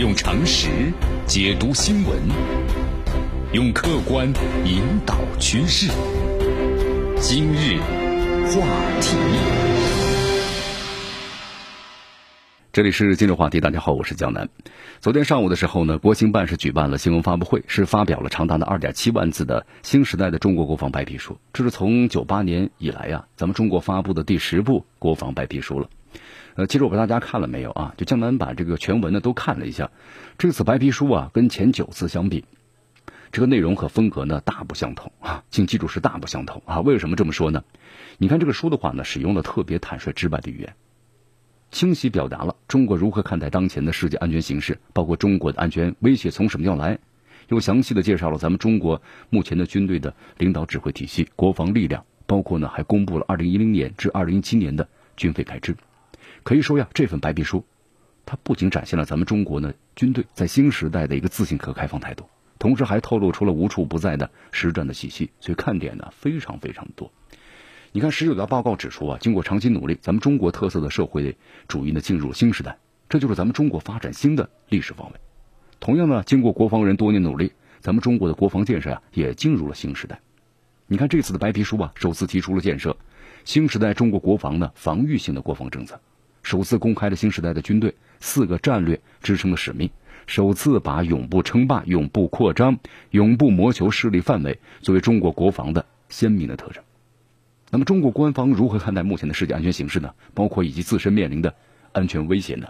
用常识解读新闻，用客观引导趋势。今日话题，这里是今日话题。大家好，我是江南。昨天上午的时候呢，国新办是举办了新闻发布会，是发表了长达的二点七万字的新时代的中国国防白皮书。这是从九八年以来呀，咱们中国发布的第十部国防白皮书了。呃，其实我不知道大家看了没有啊？就江南把这个全文呢都看了一下。这次白皮书啊，跟前九次相比，这个内容和风格呢大不相同啊。请记住是大不相同啊。为什么这么说呢？你看这个书的话呢，使用了特别坦率直白的语言，清晰表达了中国如何看待当前的世界安全形势，包括中国的安全威胁从什么地方来，又详细的介绍了咱们中国目前的军队的领导指挥体系、国防力量，包括呢还公布了二零一零年至二零一七年的军费开支。可以说呀，这份白皮书，它不仅展现了咱们中国呢军队在新时代的一个自信和开放态度，同时还透露出了无处不在的实战的信息，所以看点呢非常非常多。你看十九大报告指出啊，经过长期努力，咱们中国特色的社会主义呢进入了新时代，这就是咱们中国发展新的历史方位。同样呢，经过国防人多年努力，咱们中国的国防建设啊也进入了新时代。你看这次的白皮书啊，首次提出了建设新时代中国国防的防御性的国防政策。首次公开了新时代的军队四个战略支撑的使命，首次把永不称霸、永不扩张、永不谋求势力范围作为中国国防的鲜明的特征。那么，中国官方如何看待目前的世界安全形势呢？包括以及自身面临的安全威胁呢？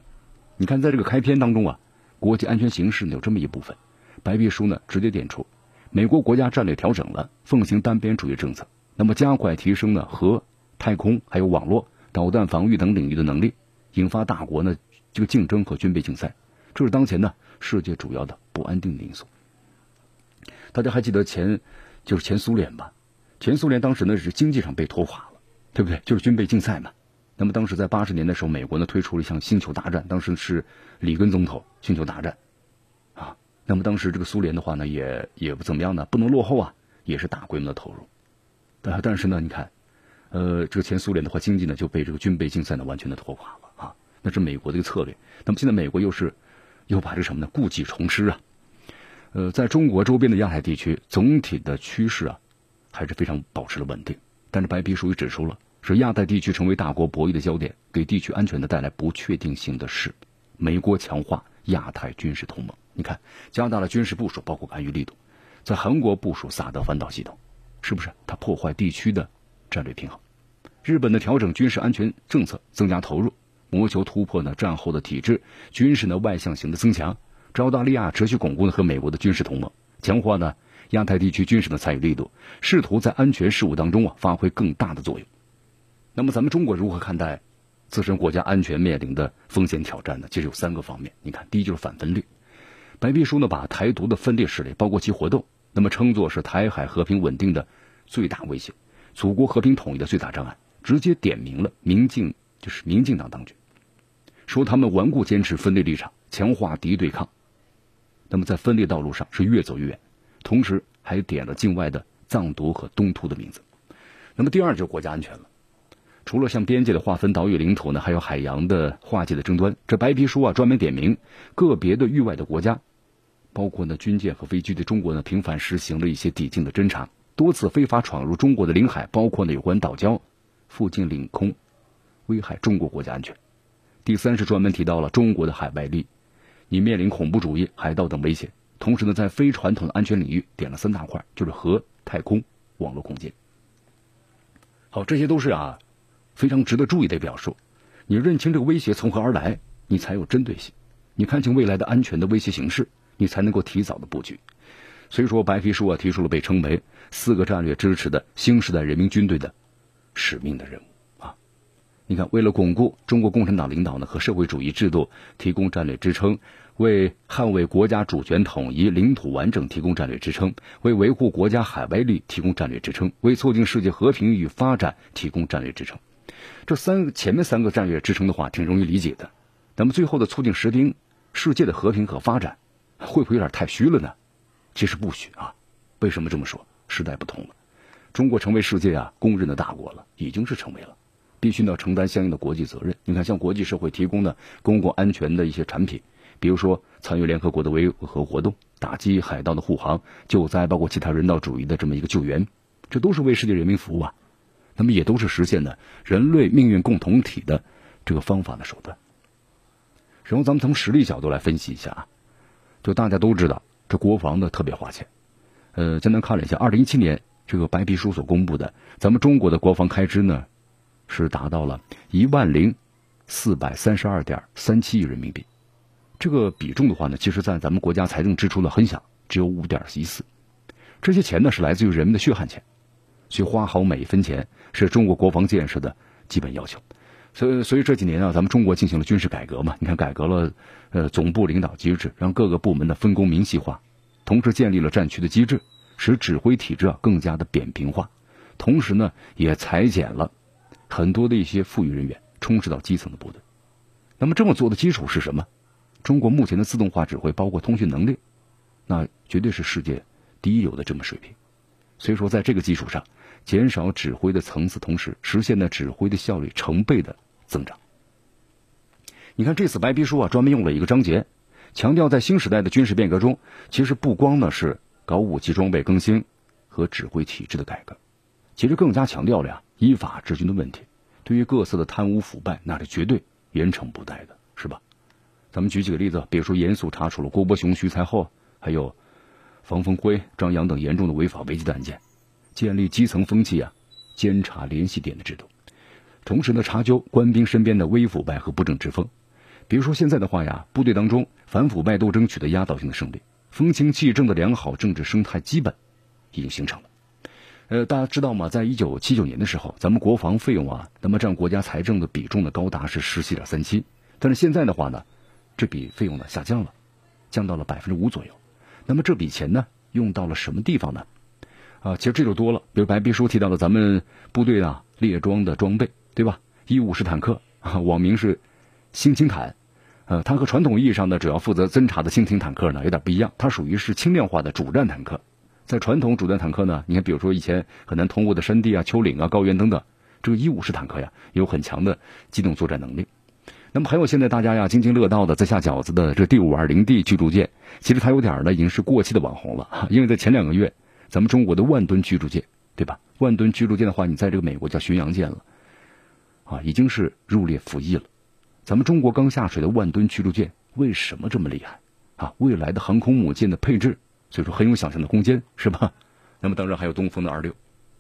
你看，在这个开篇当中啊，国际安全形势呢有这么一部分，白皮书呢直接点出，美国国家战略调整了，奉行单边主义政策，那么加快提升呢核、太空还有网络。导弹防御等领域的能力，引发大国呢这个竞争和军备竞赛，这是当前呢世界主要的不安定的因素。大家还记得前就是前苏联吧？前苏联当时呢是经济上被拖垮了，对不对？就是军备竞赛嘛。那么当时在八十年的时候，美国呢推出了一项星球大战，当时是里根总统星球大战啊。那么当时这个苏联的话呢也也不怎么样呢，不能落后啊，也是大规模的投入。但但是呢，你看。呃，这个前苏联的话，经济呢就被这个军备竞赛呢完全的拖垮了啊。那是美国的一个策略。那么现在美国又是又把这什么呢？故技重施啊。呃，在中国周边的亚太地区，总体的趋势啊还是非常保持了稳定。但是白皮书也指出了，是亚太地区成为大国博弈的焦点，给地区安全的带来不确定性的是，美国强化亚太军事同盟。你看，加大了军事部署，包括干预力度，在韩国部署萨德反导系统，是不是？它破坏地区的。战略平衡，日本的调整军事安全政策，增加投入，谋求突破呢战后的体制，军事呢外向型的增强。澳大利亚持续巩固呢和美国的军事同盟，强化呢亚太地区军事的参与力度，试图在安全事务当中啊发挥更大的作用。那么咱们中国如何看待自身国家安全面临的风险挑战呢？其实有三个方面。你看，第一就是反分裂。白皮书呢把台独的分裂势力，包括其活动，那么称作是台海和平稳定的最大威胁。祖国和平统一的最大障碍，直接点名了民进，就是民进党当局，说他们顽固坚持分裂立场，强化敌对抗，那么在分裂道路上是越走越远，同时还点了境外的藏独和东突的名字。那么第二就是国家安全了，除了像边界的划分、岛屿领土呢，还有海洋的划界的争端。这白皮书啊，专门点名个别的域外的国家，包括呢军舰和飞机对中国呢频繁实行了一些抵近的侦察。多次非法闯入中国的领海，包括呢有关岛礁附近领空，危害中国国家安全。第三是专门提到了中国的海外利益，你面临恐怖主义、海盗等威胁。同时呢，在非传统的安全领域点了三大块，就是核、太空、网络空间。好，这些都是啊非常值得注意的表述。你认清这个威胁从何而来，你才有针对性；你看清未来的安全的威胁形势，你才能够提早的布局。所以说，白皮书啊提出了被称为“四个战略支持”的新时代人民军队的使命的任务啊！你看，为了巩固中国共产党领导呢和社会主义制度提供战略支撑，为捍卫国家主权统一、领土完整提供战略支撑，为维护国家海外利益提供战略支撑，为促进世界和平与发展提供战略支撑。这三前面三个战略支撑的话，挺容易理解的。那么最后的促进实丁世界的和平和发展，会不会有点太虚了呢？其实不许啊！为什么这么说？时代不同了，中国成为世界啊公认的大国了，已经是成为了，必须要承担相应的国际责任。你看，向国际社会提供的公共安全的一些产品，比如说参与联合国的维和活动、打击海盗的护航、救灾，包括其他人道主义的这么一个救援，这都是为世界人民服务啊。那么也都是实现的人类命运共同体的这个方法的手段。然后咱们从实力角度来分析一下啊，就大家都知道这国防呢特别花钱。呃，简单看了一下，二零一七年这个白皮书所公布的，咱们中国的国防开支呢是达到了一万零四百三十二点三七亿人民币。这个比重的话呢，其实在咱们国家财政支出的很小，只有五点一四。这些钱呢是来自于人们的血汗钱，去花好每一分钱。是中国国防建设的基本要求，所以所以这几年啊，咱们中国进行了军事改革嘛，你看改革了呃总部领导机制，让各个部门的分工明细化，同时建立了战区的机制，使指挥体制啊更加的扁平化，同时呢也裁减了很多的一些富裕人员，充实到基层的部队。那么这么做的基础是什么？中国目前的自动化指挥，包括通讯能力，那绝对是世界第一流的这么水平。所以说，在这个基础上。减少指挥的层次，同时实现了指挥的效率成倍的增长。你看这次白皮书啊，专门用了一个章节，强调在新时代的军事变革中，其实不光呢是搞武器装备更新和指挥体制的改革，其实更加强调了呀依法治军的问题。对于各色的贪污腐败，那是绝对严惩不贷的，是吧？咱们举几个例子，比如说严肃查处了郭伯雄、徐才厚，还有房峰辉、张扬等严重的违法违纪的案件。建立基层风气啊，监察联系点的制度，同时呢，查究官兵身边的微腐败和不正之风。比如说现在的话呀，部队当中反腐败斗争取得压倒性的胜利，风清气正的良好政治生态基本已经形成了。呃，大家知道吗？在一九七九年的时候，咱们国防费用啊，那么占国家财政的比重呢，高达是十七点三七。但是现在的话呢，这笔费用呢下降了，降到了百分之五左右。那么这笔钱呢，用到了什么地方呢？啊，其实这就多了，比如白皮书提到了咱们部队啊列装的装备，对吧？一五式坦克啊，网名是轻型坦，呃，它和传统意义上的主要负责侦察的轻型坦克呢有点不一样，它属于是轻量化的主战坦克。在传统主战坦克呢，你看，比如说以前很难通过的山地啊、丘陵啊、高原等等，这个一五式坦克呀有很强的机动作战能力。那么还有现在大家呀津津乐道的在下饺子的这第五二零 D 驱逐舰，其实它有点呢已经是过气的网红了，因为在前两个月。咱们中国的万吨驱逐舰，对吧？万吨驱逐舰的话，你在这个美国叫巡洋舰了，啊，已经是入列服役了。咱们中国刚下水的万吨驱逐舰为什么这么厉害？啊，未来的航空母舰的配置，所以说很有想象的空间，是吧？那么当然还有东风的二六，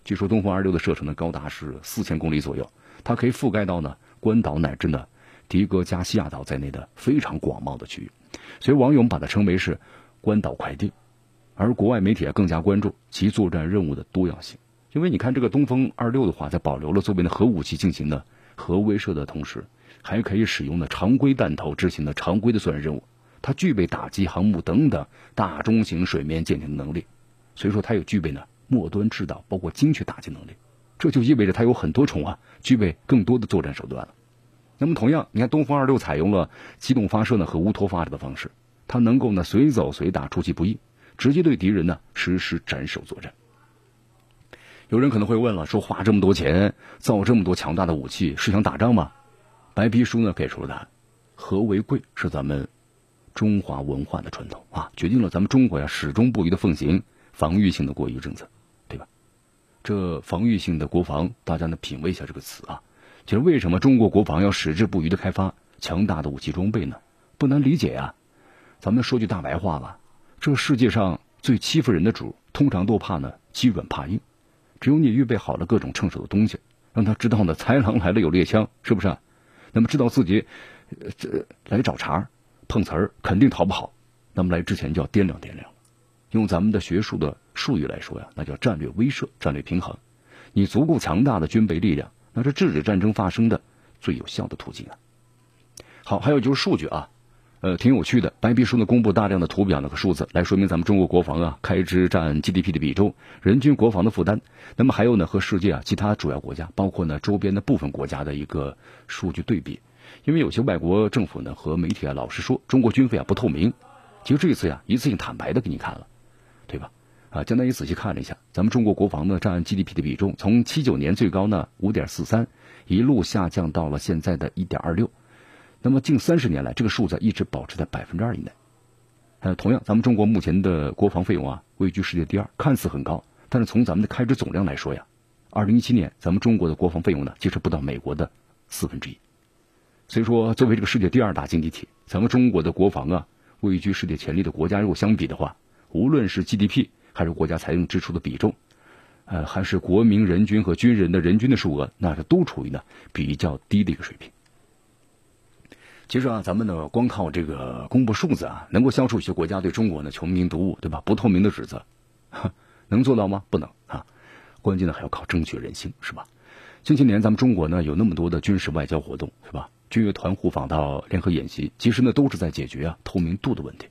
据说东风二六的射程呢高达是四千公里左右，它可以覆盖到呢关岛乃至呢迪戈加西亚岛在内的非常广袤的区域，所以网友们把它称为是关岛快递。而国外媒体啊更加关注其作战任务的多样性，因为你看这个东风二六的话，在保留了作为的核武器进行的核威慑的同时，还可以使用的常规弹头执行的常规的作战任务，它具备打击航母等等大中型水面舰艇的能力，所以说它也具备呢末端制导包括精确打击能力，这就意味着它有很多重啊，具备更多的作战手段了。那么同样，你看东风二六采用了机动发射呢和无托发射的方式，它能够呢随走随打，出其不意。直接对敌人呢实施斩首作战。有人可能会问了，说花这么多钱造这么多强大的武器是想打仗吗？白皮书呢给出了答案：和为贵是咱们中华文化的传统啊，决定了咱们中国呀始终不渝的奉行防御性的国益政策，对吧？这防御性的国防，大家呢品味一下这个词啊。其实为什么中国国防要矢志不渝的开发强大的武器装备呢？不难理解呀。咱们说句大白话吧。这世界上最欺负人的主，通常都怕呢欺软怕硬。只有你预备好了各种趁手的东西，让他知道呢豺狼来了有猎枪，是不是？那么知道自己这来找茬碰瓷儿肯定逃不好，那么来之前就要掂量掂量。用咱们的学术的术语来说呀，那叫战略威慑、战略平衡。你足够强大的军备力量，那是制止战争发生的最有效的途径啊。好，还有就是数据啊。呃，挺有趣的。白皮书呢，公布大量的图表呢和数字，来说明咱们中国国防啊，开支占 GDP 的比重，人均国防的负担。那么还有呢，和世界啊其他主要国家，包括呢周边的部分国家的一个数据对比。因为有些外国政府呢和媒体啊，老是说中国军费啊不透明。其实这一次呀，一次性坦白的给你看了，对吧？啊，江南也仔细看了一下，咱们中国国防呢占 GDP 的比重，从七九年最高呢五点四三，一路下降到了现在的一点二六。那么近三十年来，这个数字一直保持在百分之二以内。呃，同样，咱们中国目前的国防费用啊，位居世界第二，看似很高，但是从咱们的开支总量来说呀，二零一七年咱们中国的国防费用呢，其实不到美国的四分之一。所以说，作为这个世界第二大经济体，咱们中国的国防啊，位居世界前列的国家，如果相比的话，无论是 GDP 还是国家财政支出的比重，呃，还是国民人均和军人的人均的数额，那是都处于呢比较低的一个水平。其实啊，咱们呢光靠这个公布数字啊，能够消除一些国家对中国呢穷兵黩武，对吧？不透明的指责，能做到吗？不能啊。关键呢还要靠争取人心，是吧？近些年咱们中国呢有那么多的军事外交活动，是吧？军乐团互访到联合演习，其实呢都是在解决啊透明度的问题。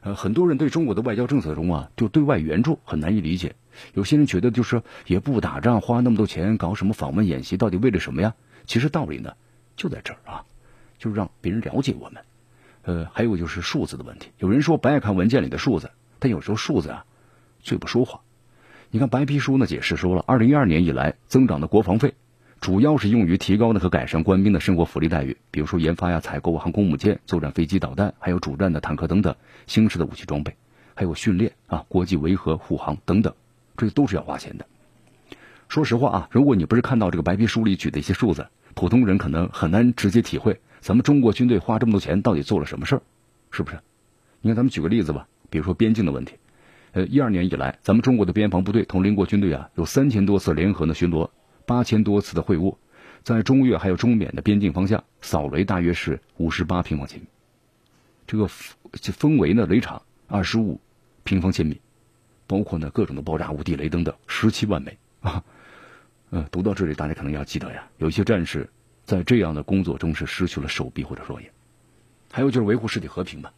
呃，很多人对中国的外交政策中啊，就对外援助很难以理解。有些人觉得就是也不打仗，花那么多钱搞什么访问演习，到底为了什么呀？其实道理呢就在这儿啊。就是让别人了解我们，呃，还有就是数字的问题。有人说不爱看文件里的数字，但有时候数字啊最不说话。你看白皮书呢解释说了，二零一二年以来增长的国防费，主要是用于提高的和改善官兵的生活福利待遇，比如说研发呀、采购航空母舰、作战飞机、导弹，还有主战的坦克等等新式的武器装备，还有训练啊、国际维和护航等等，这都是要花钱的。说实话啊，如果你不是看到这个白皮书里举的一些数字，普通人可能很难直接体会。咱们中国军队花这么多钱，到底做了什么事儿？是不是？你看，咱们举个例子吧，比如说边境的问题。呃，一二年以来，咱们中国的边防部队同邻国军队啊，有三千多次联合的巡逻，八千多次的会晤，在中越还有中缅的边境方向扫雷大约是五十八平方千米，这个分围呢雷场二十五平方千米，包括呢各种的爆炸物、地雷等等十七万枚 啊。嗯，读到这里，大家可能要记得呀，有一些战士。在这样的工作中是失去了手臂或者双眼，还有就是维护世界和平吧。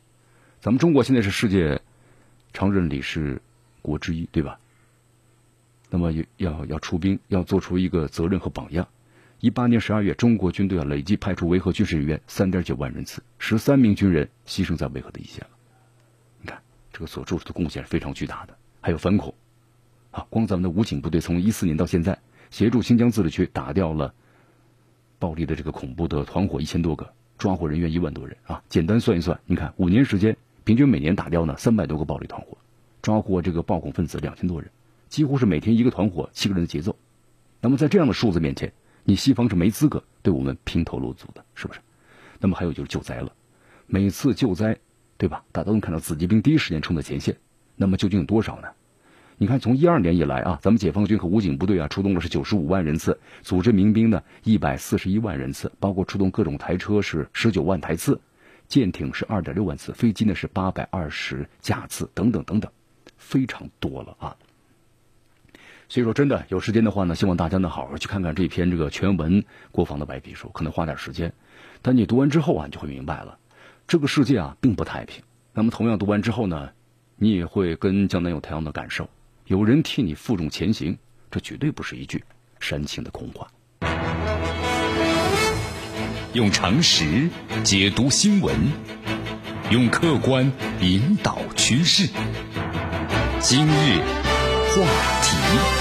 咱们中国现在是世界常任理事国之一，对吧？那么要要出兵，要做出一个责任和榜样。一八年十二月，中国军队啊累计派出维和军事人员三点九万人次，十三名军人牺牲在维和的一线了。你看这个所做出的贡献是非常巨大的。还有反恐啊，光咱们的武警部队从一四年到现在，协助新疆自治区打掉了。暴力的这个恐怖的团伙一千多个，抓获人员一万多人啊！简单算一算，你看五年时间，平均每年打掉呢三百多个暴力团伙，抓获这个暴恐分子两千多人，几乎是每天一个团伙七个人的节奏。那么在这样的数字面前，你西方是没资格对我们拼头论足的，是不是？那么还有就是救灾了，每次救灾，对吧？大家都能看到子弟兵第一时间冲在前线，那么究竟有多少呢？你看，从一二年以来啊，咱们解放军和武警部队啊，出动了是九十五万人次，组织民兵呢一百四十一万人次，包括出动各种台车是十九万台次，舰艇是二点六万次，飞机呢是八百二十架次，等等等等，非常多了啊。所以说，真的有时间的话呢，希望大家呢好好去看看这篇这个全文国防的白皮书，可能花点时间，但你读完之后啊，你就会明白了，这个世界啊并不太平。那么同样读完之后呢，你也会跟江南有同样的感受。有人替你负重前行，这绝对不是一句煽情的空话。用常识解读新闻，用客观引导趋势。今日话题。